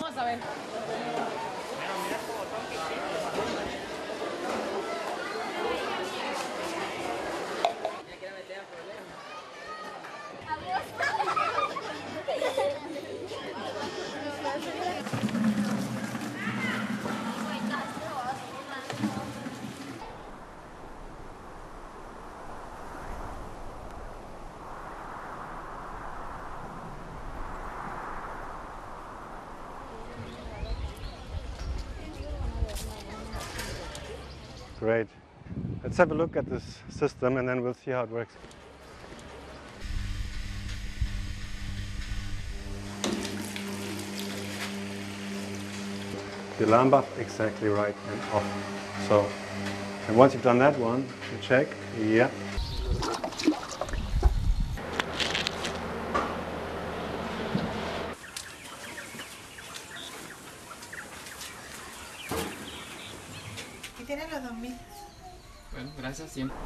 Vamos a ver. Great. Let's have a look at this system and then we'll see how it works. The alarm buff exactly right and off. So, and once you've done that one, you check, yeah. Y tiene los 2000. Bueno, gracias siempre.